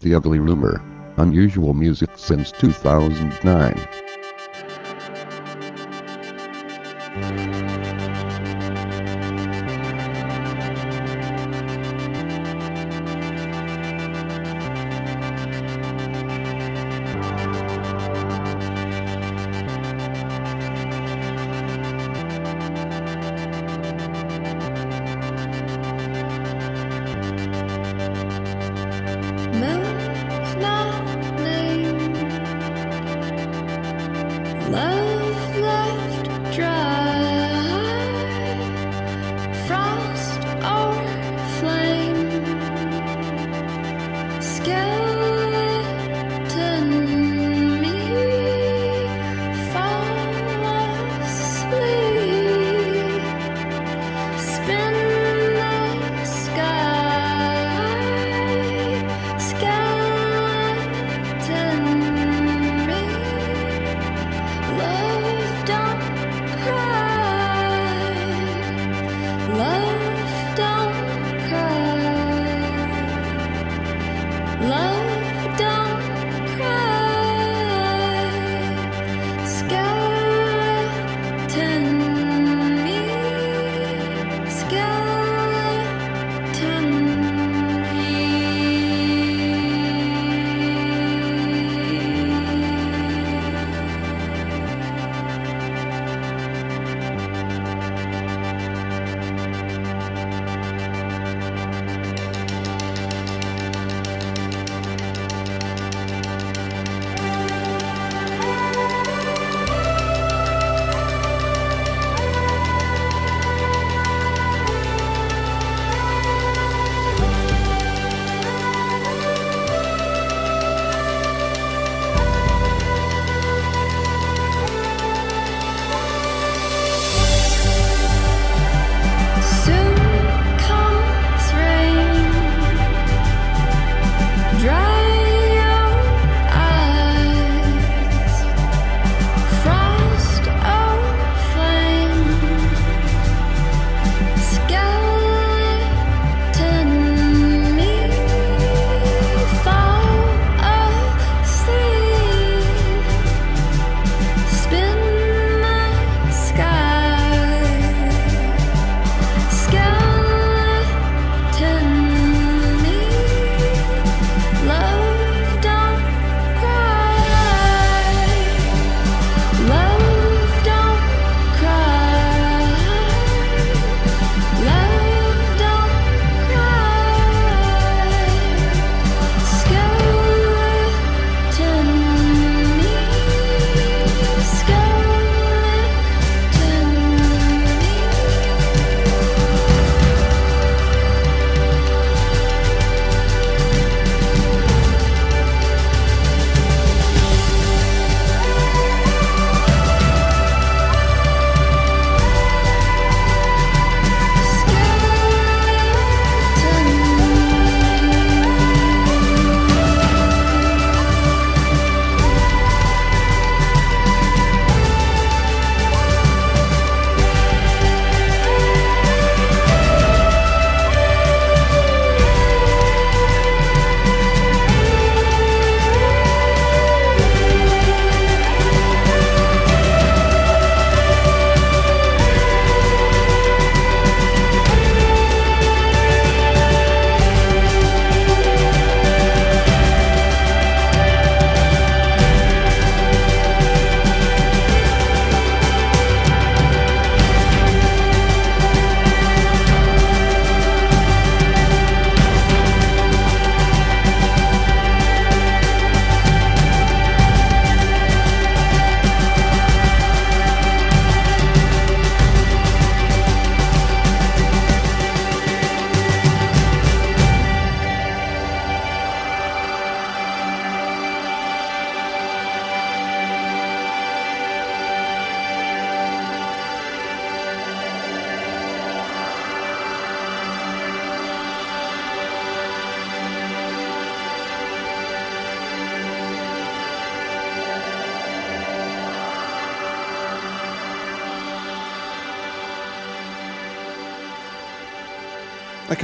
The Ugly Rumor. Unusual music since 2009.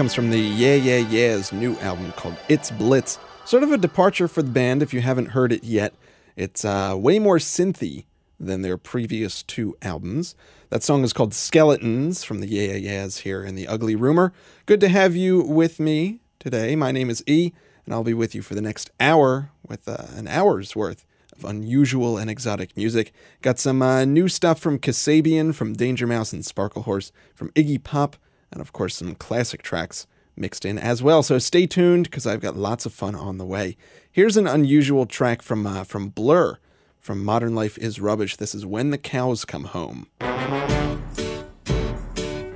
Comes from the Yeah Yeah Yeahs new album called It's Blitz. Sort of a departure for the band if you haven't heard it yet. It's uh, way more synthy than their previous two albums. That song is called Skeletons from the Yeah Yeah Yeahs here in The Ugly Rumor. Good to have you with me today. My name is E, and I'll be with you for the next hour with uh, an hour's worth of unusual and exotic music. Got some uh, new stuff from Kasabian, from Danger Mouse and Sparkle Horse, from Iggy Pop, and of course some classic tracks mixed in as well. So stay tuned because I've got lots of fun on the way. Here's an unusual track from uh, from Blur, from Modern Life is Rubbish. This is When the Cows Come Home.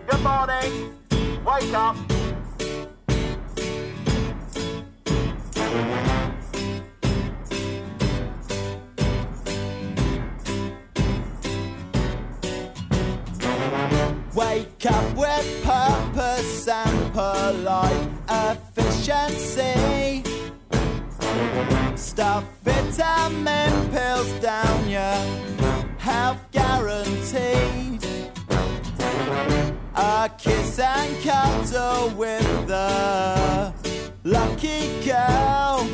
Good morning. Wake up. Vitamin pills down your health guaranteed. A kiss and cuddle with the lucky girl.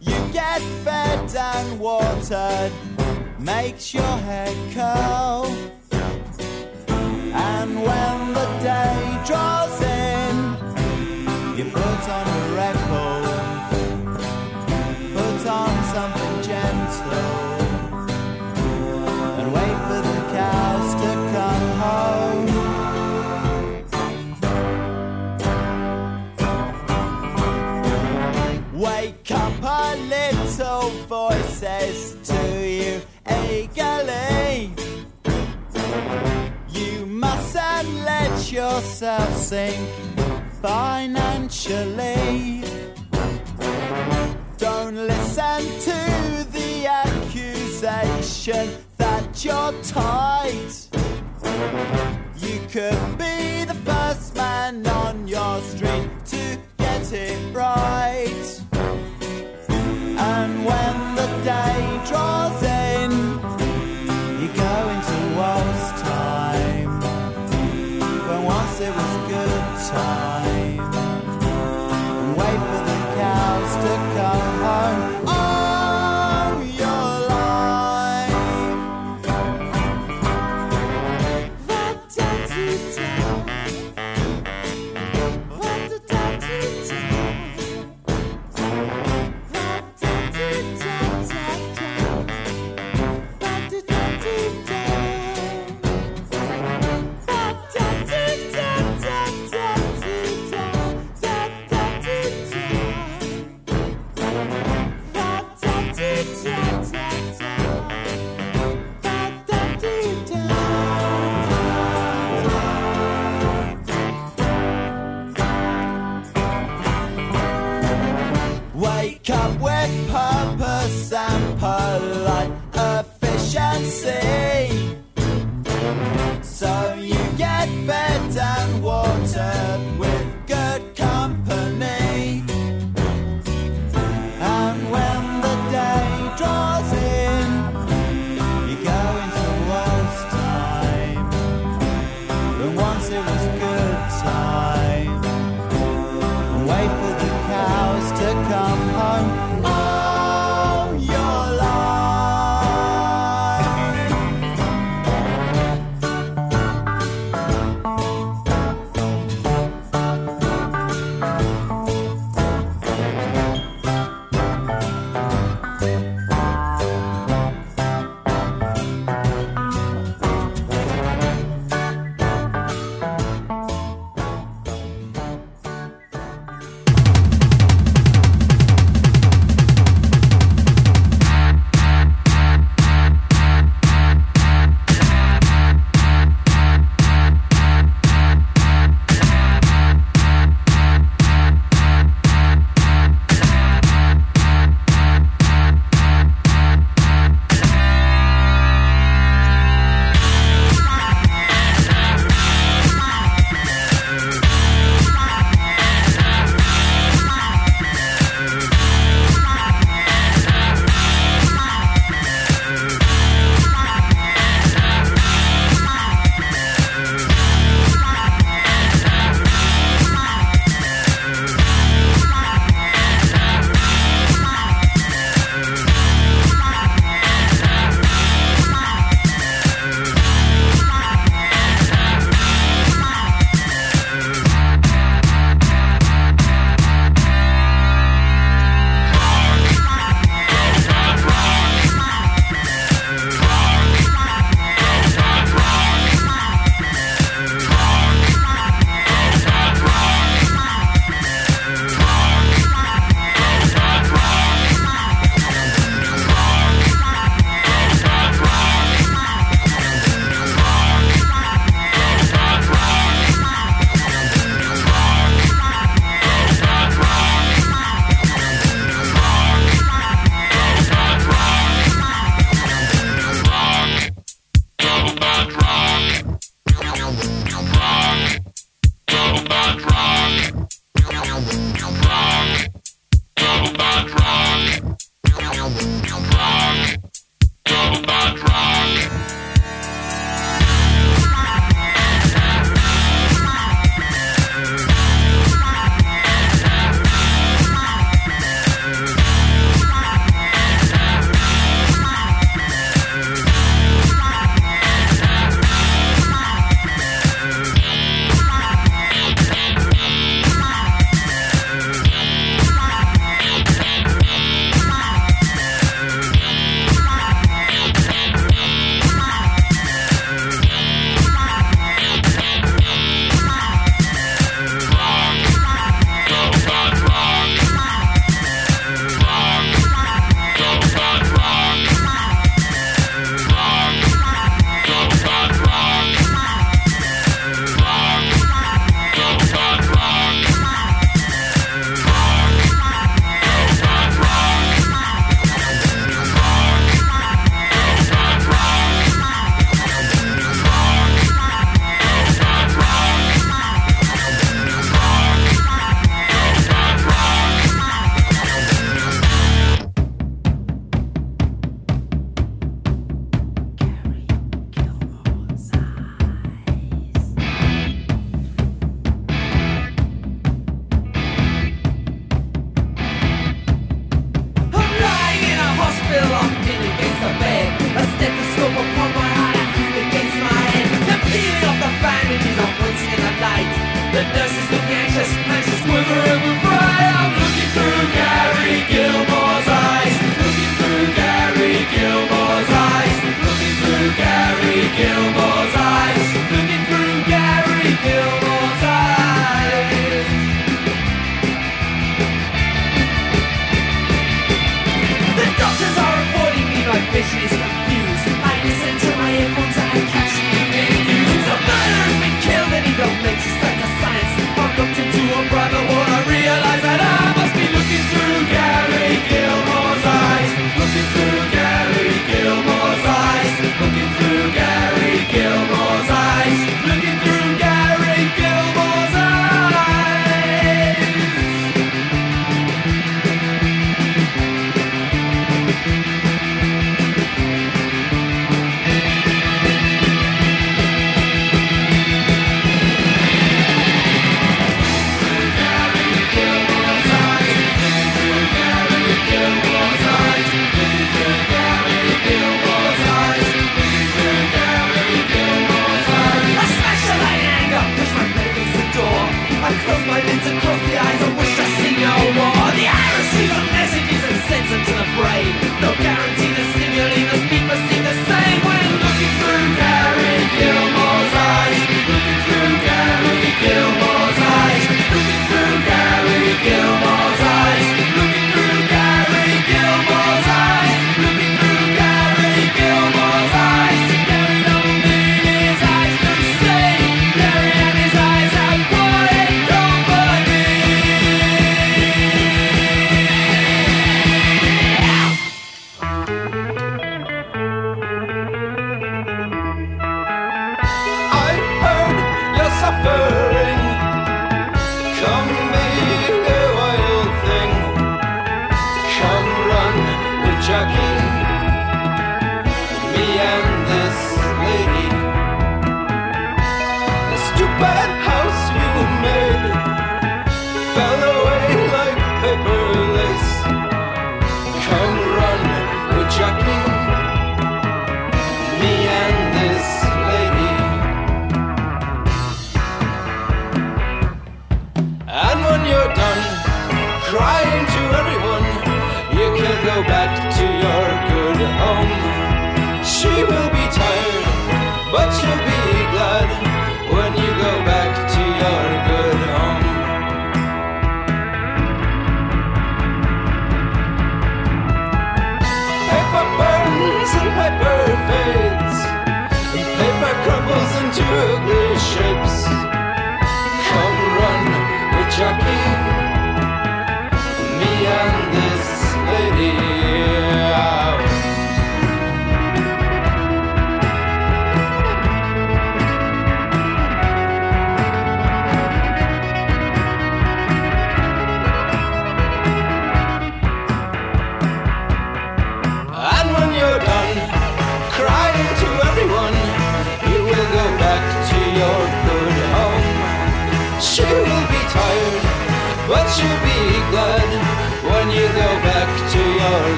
You get fed and watered, makes your hair curl. And when the day draws in, you put on voices to you eagerly. You mustn't let yourself sink financially. Don't listen to the accusation that you're tight. You could be the first man on your street to get it right. And when the day draws in,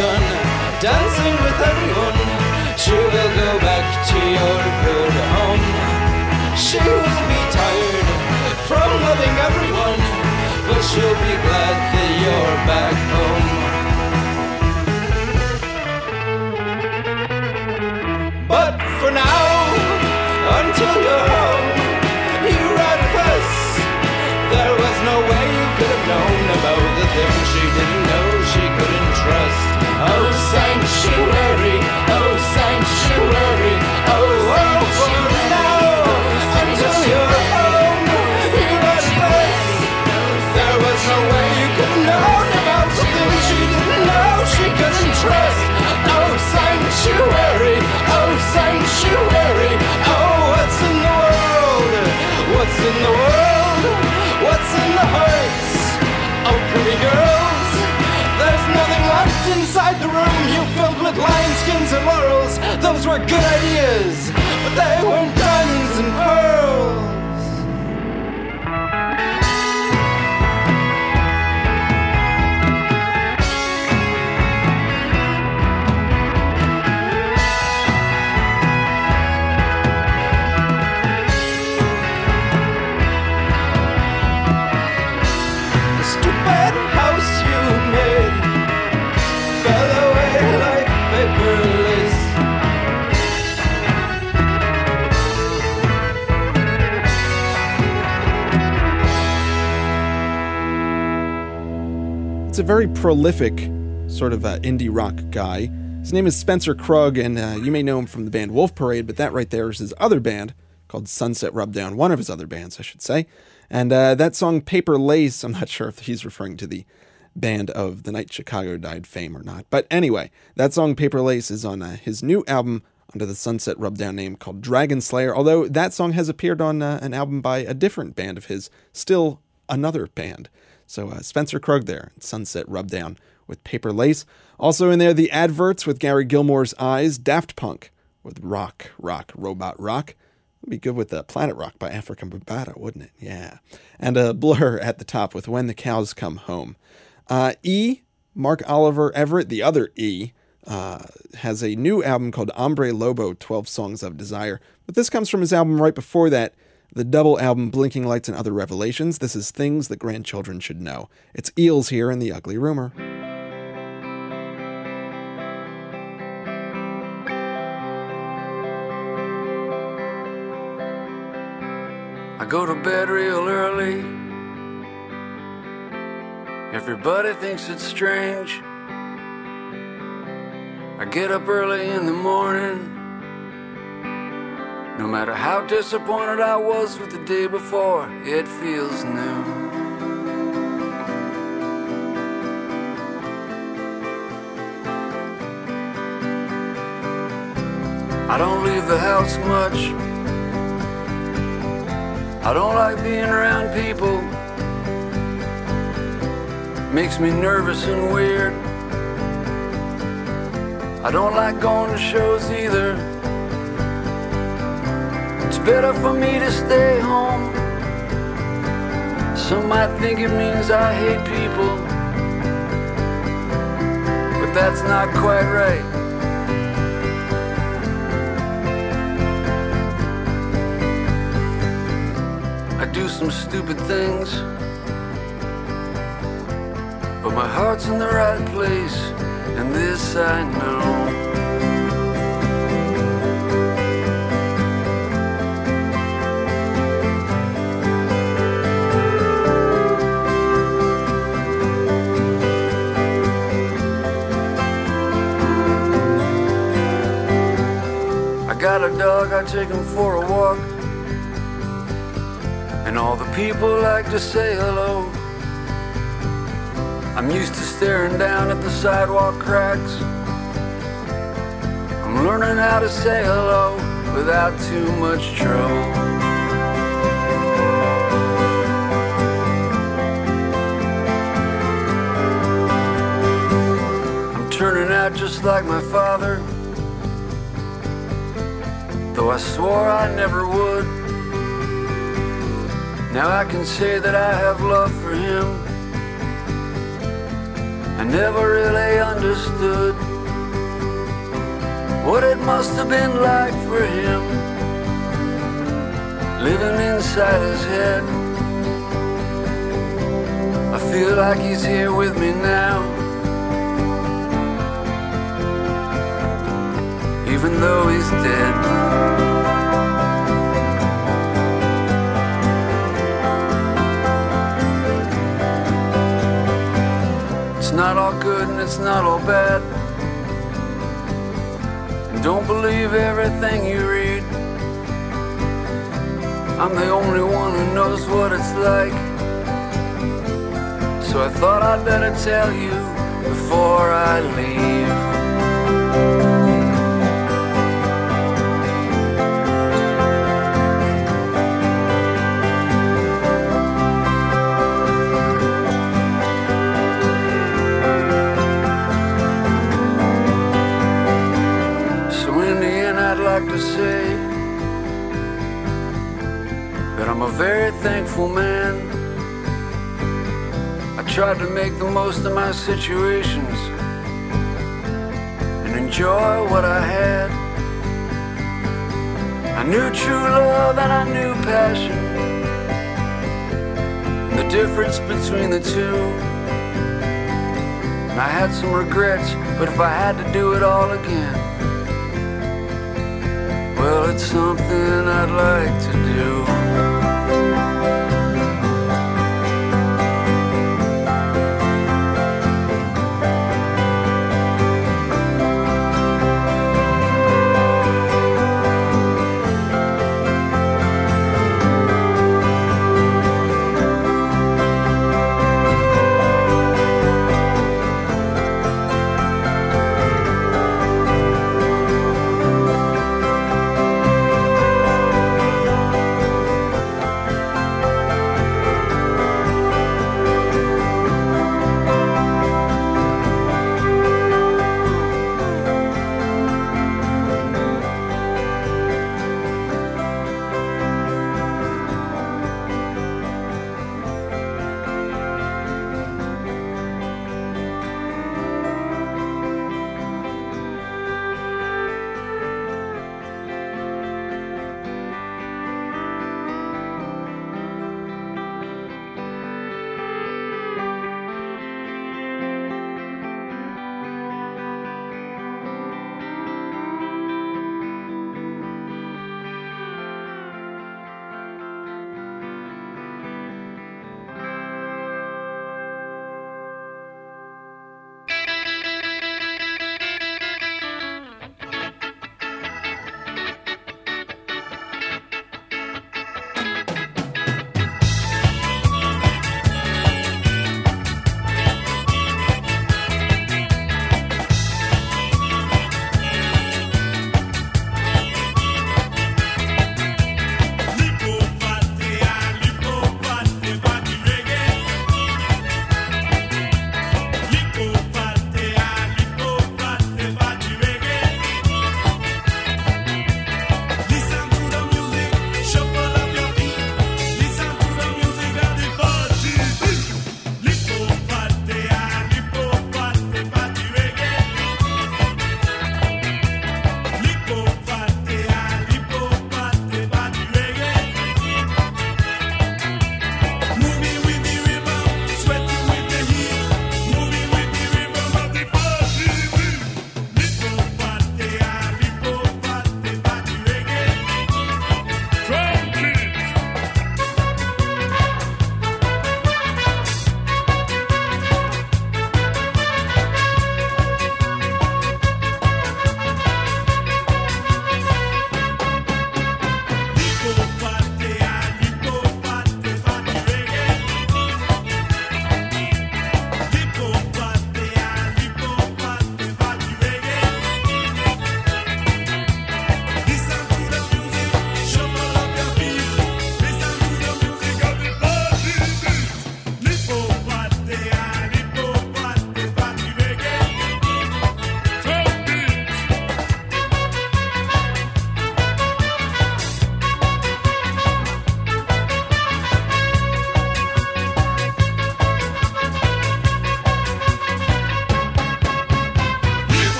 done dancing with everyone, she will go back to your good home. She will be tired from loving everyone, but she'll be glad that you're back home. But for now, until you're home, you ride with us. There was no way you could have known about the things she didn't know sanctuary, Those were good ideas, but they weren't very prolific sort of uh, indie rock guy. His name is Spencer Krug, and uh, you may know him from the band Wolf Parade, but that right there is his other band called Sunset Rubdown, one of his other bands, I should say. And uh, that song Paper Lace, I'm not sure if he's referring to the band of The Night Chicago Died fame or not. But anyway, that song Paper Lace is on uh, his new album under the Sunset Rubdown name called Dragon Slayer, although that song has appeared on uh, an album by a different band of his, still another band. So uh, Spencer Krug there, Sunset Rubdown with Paper Lace. Also in there, the adverts with Gary Gilmore's Eyes, Daft Punk with Rock, Rock, Robot Rock. Would be good with uh, Planet Rock by Afrika Bambaataa, wouldn't it? Yeah. And a blur at the top with When the Cows Come Home. Uh, e, Mark Oliver Everett, the other E, uh, has a new album called Hombre Lobo 12 Songs of Desire. But this comes from his album right before that, the double album Blinking Lights and Other Revelations. This is Things That Grandchildren Should Know. It's Eels here in The Ugly Rumor. I go to bed real early. Everybody thinks it's strange. I get up early in the morning. No matter how disappointed I was with the day before, it feels new. I don't leave the house much. I don't like being around people. Makes me nervous and weird. I don't like going to shows either. It's better for me to stay home. Some might think it means I hate people. But that's not quite right. I do some stupid things. But my heart's in the right place, and this I know. Dog, I take him for a walk. And all the people like to say hello. I'm used to staring down at the sidewalk cracks. I'm learning how to say hello without too much trouble. I'm turning out just like my father, though I swore I never would. Now I can say that I have love for him. I never really understood what it must have been like for him living inside his head. I feel like he's here with me now, even though he's dead. It's not all good and it's not all bad. And don't believe everything you read. I'm the only one who knows what it's like. So I thought I'd better tell you before I leave. I'm a very thankful man. I tried to make the most of my situations and enjoy what I had. I knew true love and I knew passion, and the difference between the two. And I had some regrets, but if I had to do it all again, well, it's something I'd like to do.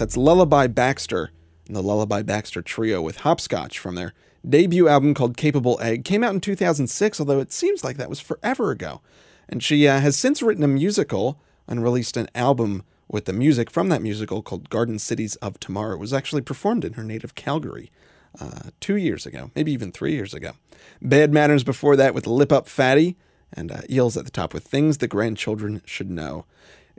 That's Lullaby Baxter and the Lullaby Baxter Trio with Hopscotch from their debut album called Capable Egg. Came out in 2006, although it seems like that was forever ago. And she uh, has since written a musical and released an album with the music from that musical called Garden Cities of Tomorrow. It was actually performed in her native Calgary uh, two years ago, maybe even three years ago. Bad Manners before that with Lip Up Fatty, and uh, Eels at the top with Things the Grandchildren Should Know.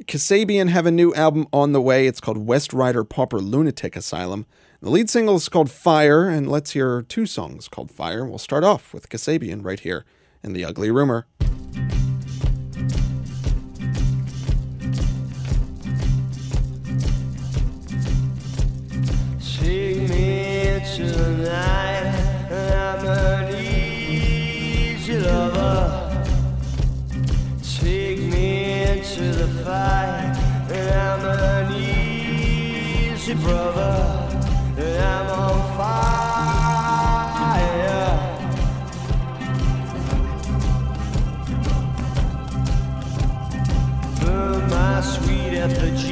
Kasabian have a new album on the way. It's called West Ryder Pauper Lunatic Asylum. The lead single is called Fire, and let's hear two songs called Fire. We'll start off with Kasabian right here in The Ugly Rumor. Take me tonight. Fight. I'm an easy brother. I'm on fire. Burn my sweet effigy.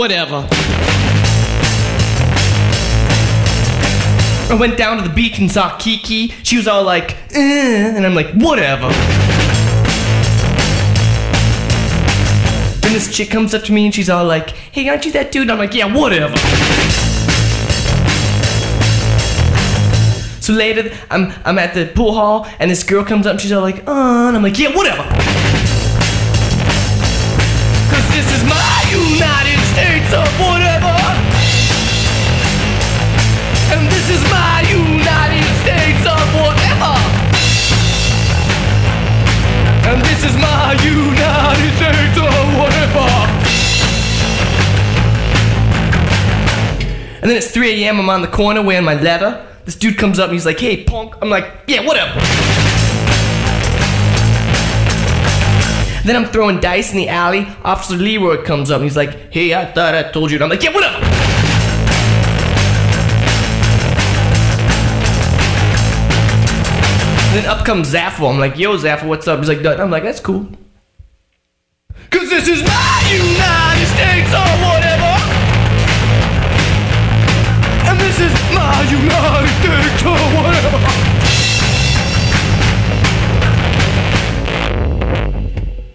Whatever. I went down to the beach and saw Kiki. She was all like, eh, and I'm like, whatever. Then this chick comes up to me and she's all like, hey, aren't you that dude? I'm like, yeah, whatever. So later, I'm I'm at the pool hall and this girl comes up and she's all like, uh, and I'm like, yeah, whatever. And then it's 3 a.m. I'm on the corner wearing my leather. This dude comes up and he's like, hey, punk. I'm like, yeah, whatever. Then I'm throwing dice in the alley. Officer Leroy comes up and he's like, hey, I thought I told you. And I'm like, yeah, whatever. then up comes Zaffo. I'm like, yo, Zaffo, what's up? He's like, "Nothing." I'm like, that's cool. Cause this is my United States or whatever. And this is my United States or whatever.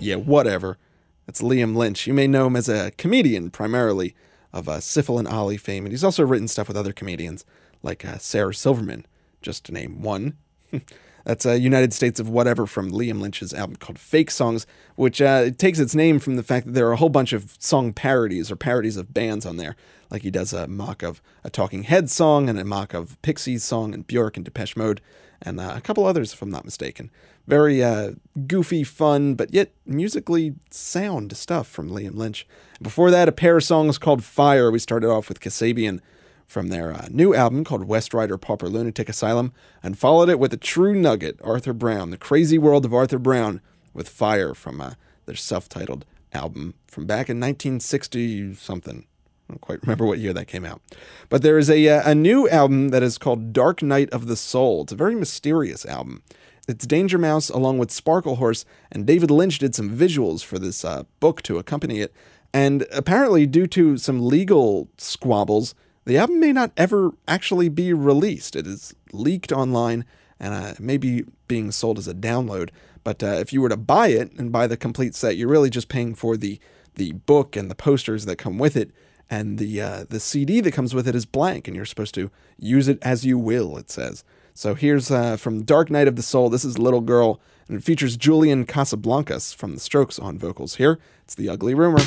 Yeah, whatever. That's Liam Lynch. You may know him as a comedian primarily of uh, Sifl and Olly fame, and he's also written stuff with other comedians like uh, Sarah Silverman, just to name one. That's uh, United States of Whatever from Liam Lynch's album called Fake Songs, which uh, it takes its name from the fact that there are a whole bunch of song parodies or parodies of bands on there. Like he does a mock of a Talking Heads song and a mock of Pixies song and Bjork and Depeche Mode and uh, a couple others, if I'm not mistaken. Very uh, goofy, fun, but yet musically sound stuff from Liam Lynch. Before that, a pair of songs called Fire. We started off with Kasabian from their uh, new album called West Ryder Pauper Lunatic Asylum, and followed it with a true nugget, Arthur Brown, The Crazy World of Arthur Brown, with Fire from uh, their self titled album from back in 1960 something. I don't quite remember what year that came out. But there is a, uh, a new album that is called Dark Night of the Soul. It's a very mysterious album. It's Danger Mouse along with Sparklehorse, and David Lynch did some visuals for this uh, book to accompany it. And apparently, due to some legal squabbles, the album may not ever actually be released. It is leaked online and uh, may be being sold as a download. But uh, if you were to buy it and buy the complete set, you're really just paying for the the book and the posters that come with it, and the uh, the CD that comes with it is blank, and you're supposed to use it as you will. It says. So here's uh, from Dark Night of the Soul. This is Little Girl, and it features Julian Casablancas from The Strokes on vocals. Here, it's the Ugly Rumor.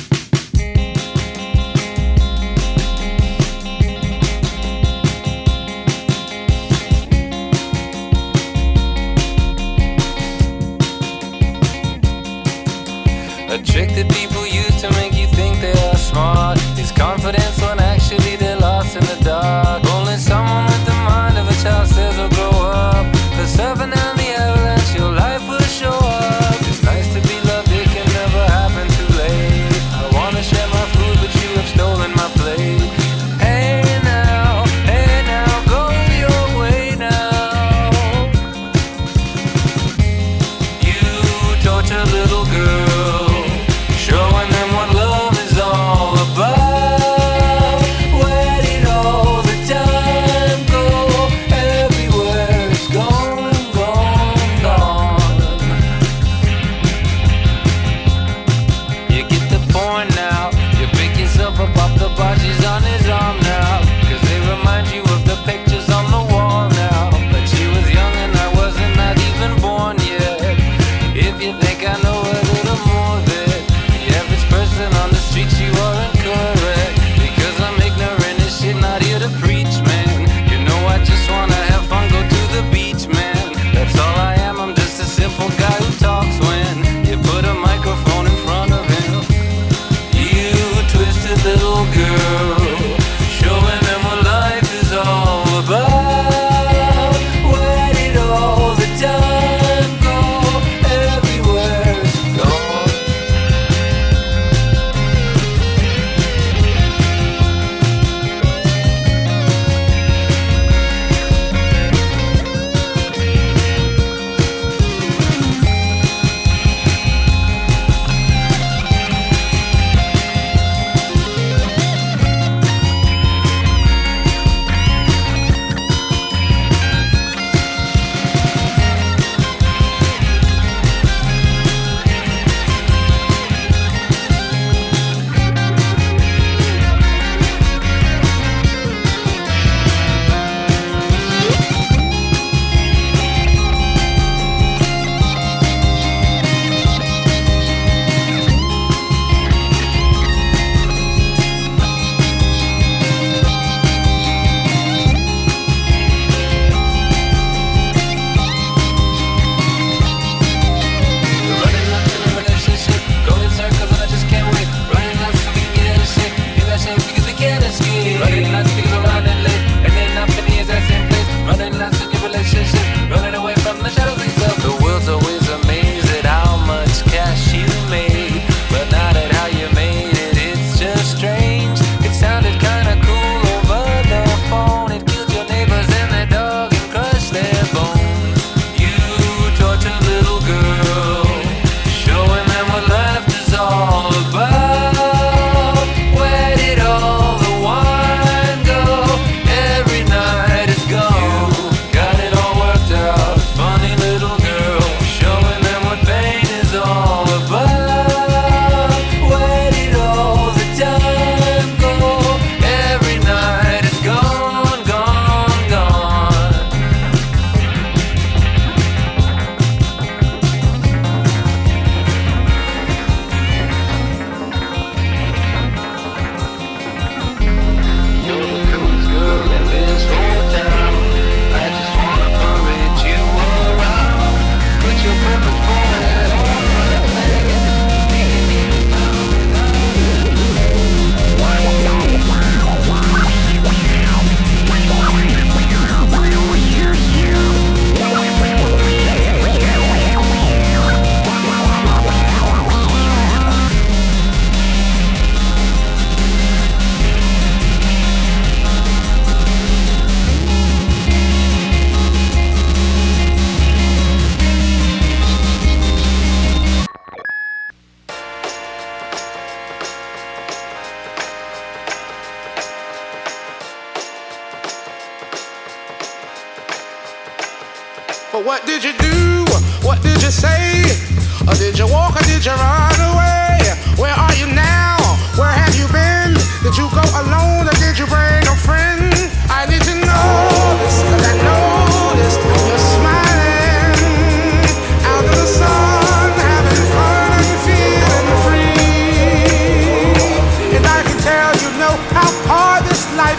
A trick that people use to make you think they are smart is confidence when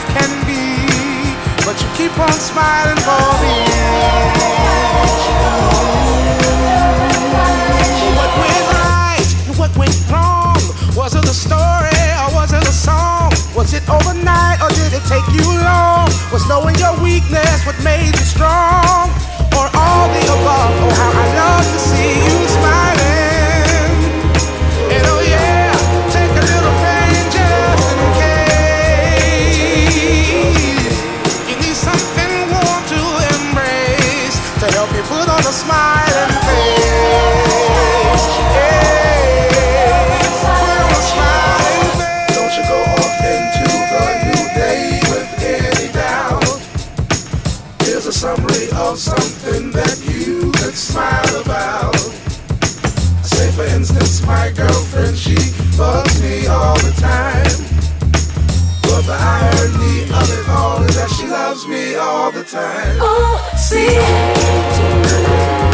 life can be. But you keep on smiling for me. What went right and what went wrong? Was it a story or was it a song? Was it overnight or did it take you long? Was knowing your weakness what made you strong? Or all the above? Oh, how I love to see you smile. smile. me all the time. Oh, see.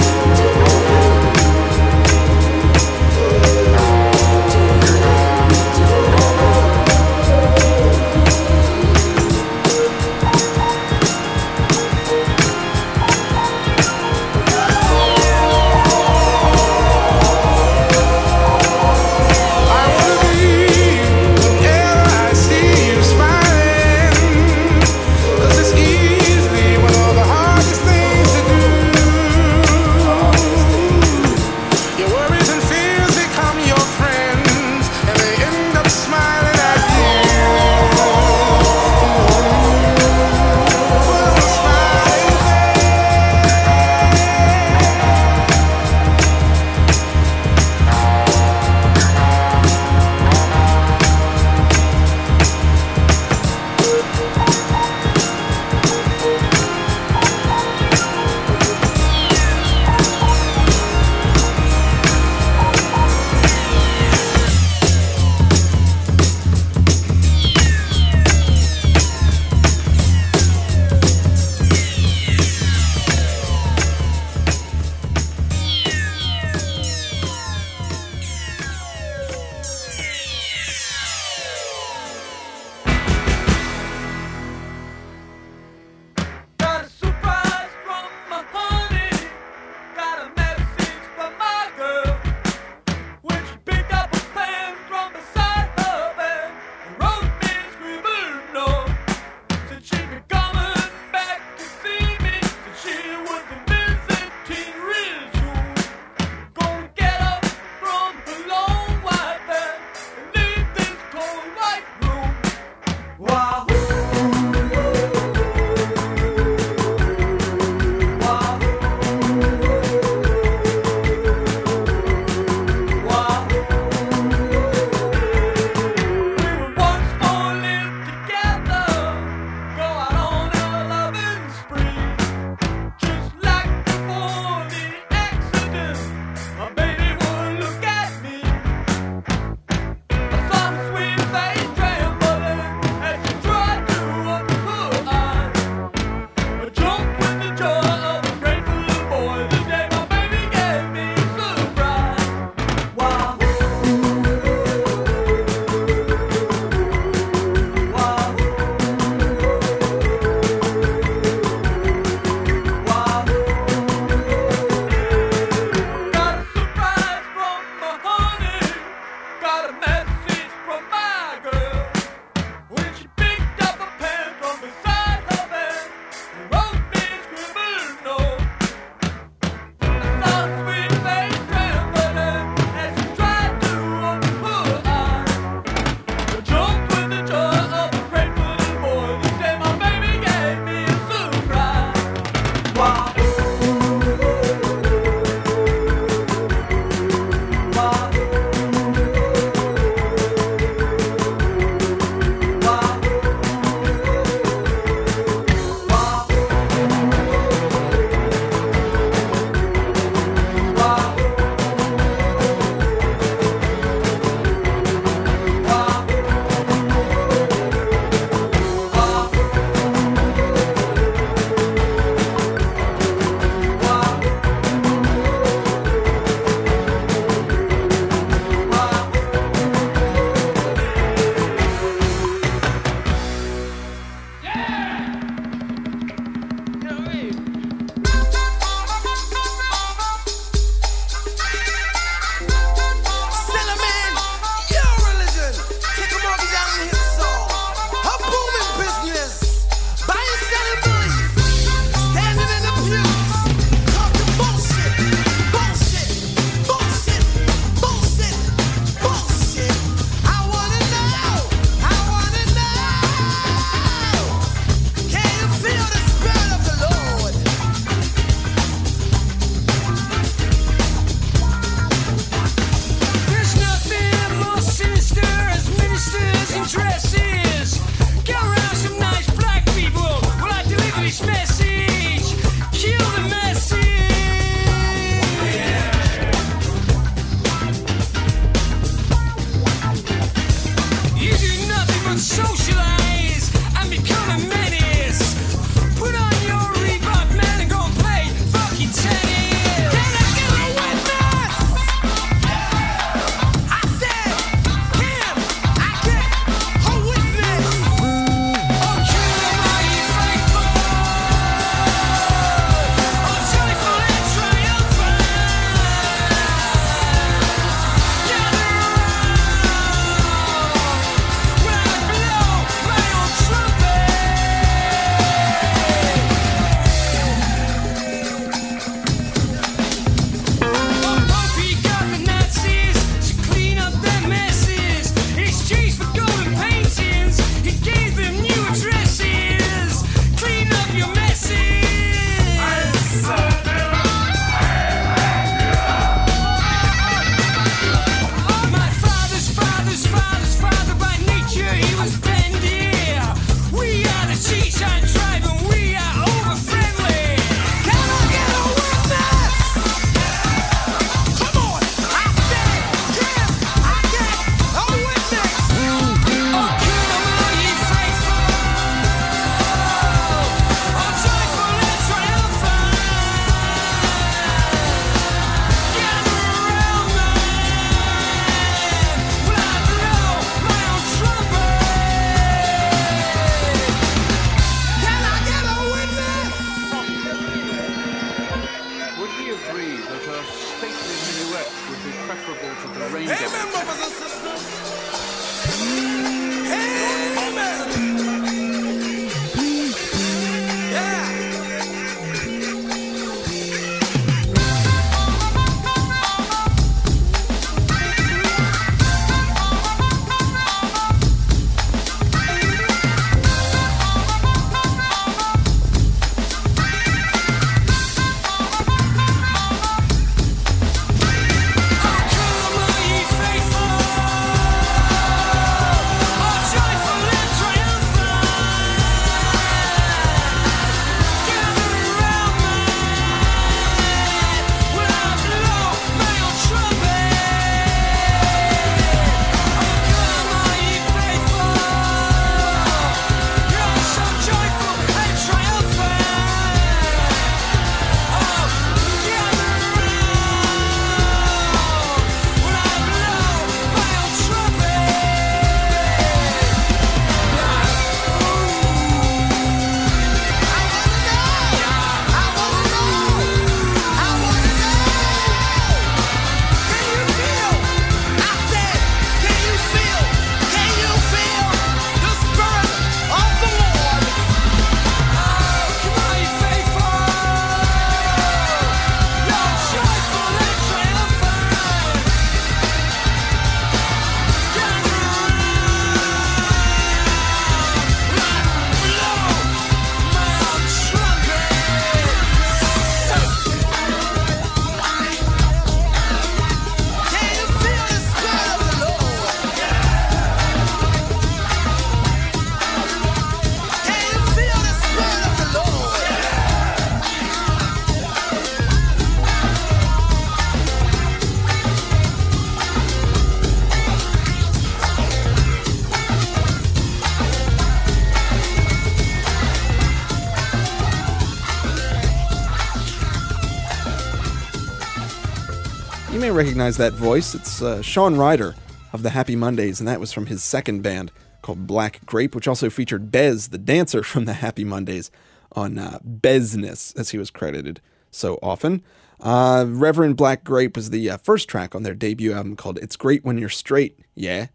Recognize that voice. It's uh, Shaun Ryder of the Happy Mondays, and that was from his second band called Black Grape, which also featured Bez, the dancer from the Happy Mondays, on uh, Bezness, as he was credited so often. Uh, Reverend Black Grape was the uh, first track on their debut album called It's Great When You're Straight. Yeah.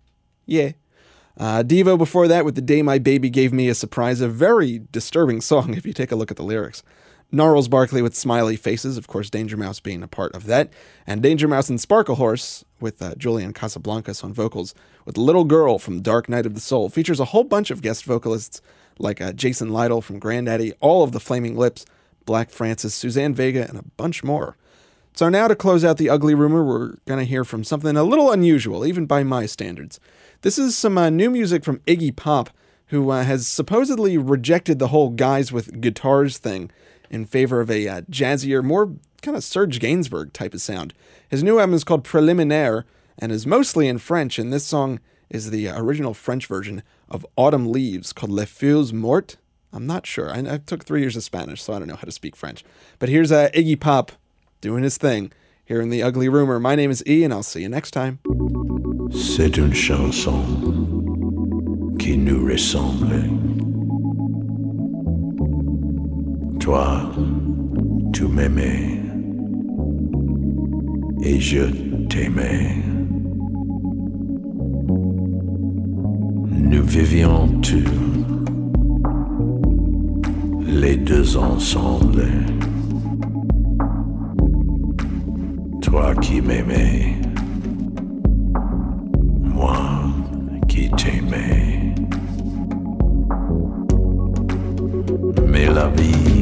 Yeah. Uh, Devo before that with The Day My Baby Gave Me a Surprise, a very disturbing song if you take a look at the lyrics. Gnarls Barkley with Smiley Faces, of course, Danger Mouse being a part of that. And Danger Mouse and Sparklehorse with uh, Julian Casablancas on vocals, with Little Girl from Dark Night of the Soul. Features a whole bunch of guest vocalists like uh, Jason Lytle from Grandaddy, all of the Flaming Lips, Black Francis, Suzanne Vega, and a bunch more. So now to close out the ugly rumor, we're going to hear from something a little unusual, even by my standards. This is some uh, new music from Iggy Pop, who uh, has supposedly rejected the whole guys with guitars thing in favor of a uh, jazzier, more kind of Serge Gainsbourg type of sound. His new album is called Préliminaires and is mostly in French, and this song is the original French version of Autumn Leaves called Les Feuilles Mortes. I'm not sure. I, I took three years of Spanish, so I don't know how to speak French. But here's uh, Iggy Pop doing his thing here in The Ugly Rumor. My name is E, and I'll see you next time. C'est une chanson qui nous ressemble. Toi, tu m'aimais et je t'aimais. Nous vivions tous les deux ensemble. Toi qui m'aimais, moi qui t'aimais. Mais la vie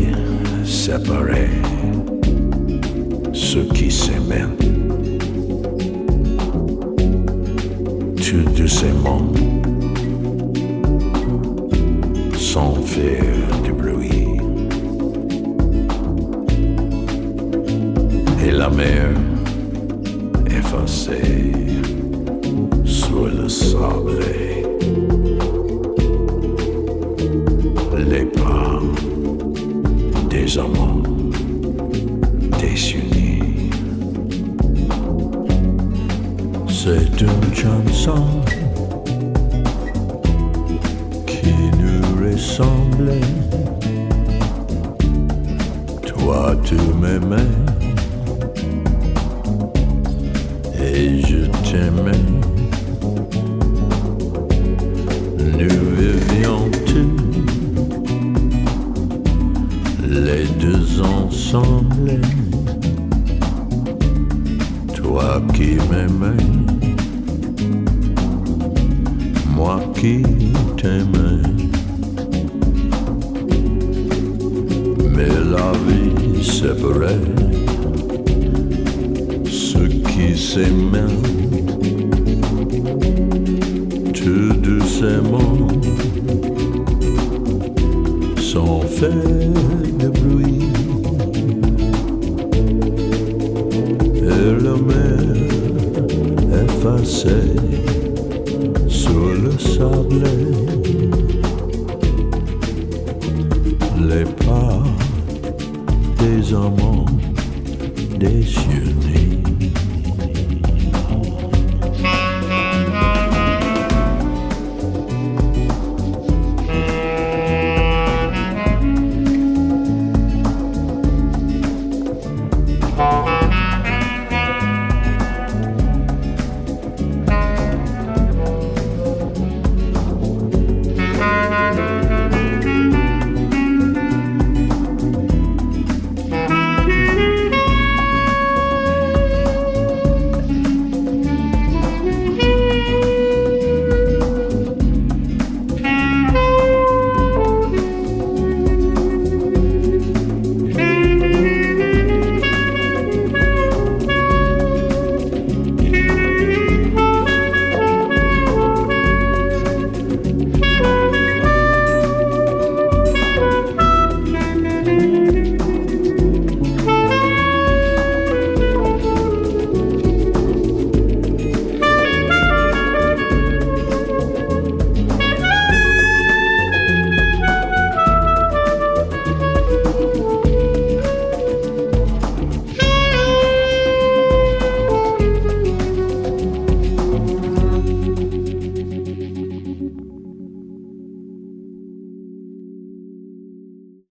séparait ceux qui s'aimaient. Tout doucement, sans faire de bruit. Et la mer effacée sur le sable. Désunis. C'est une chanson qui nous ressemble. Toi, tu m'aimais et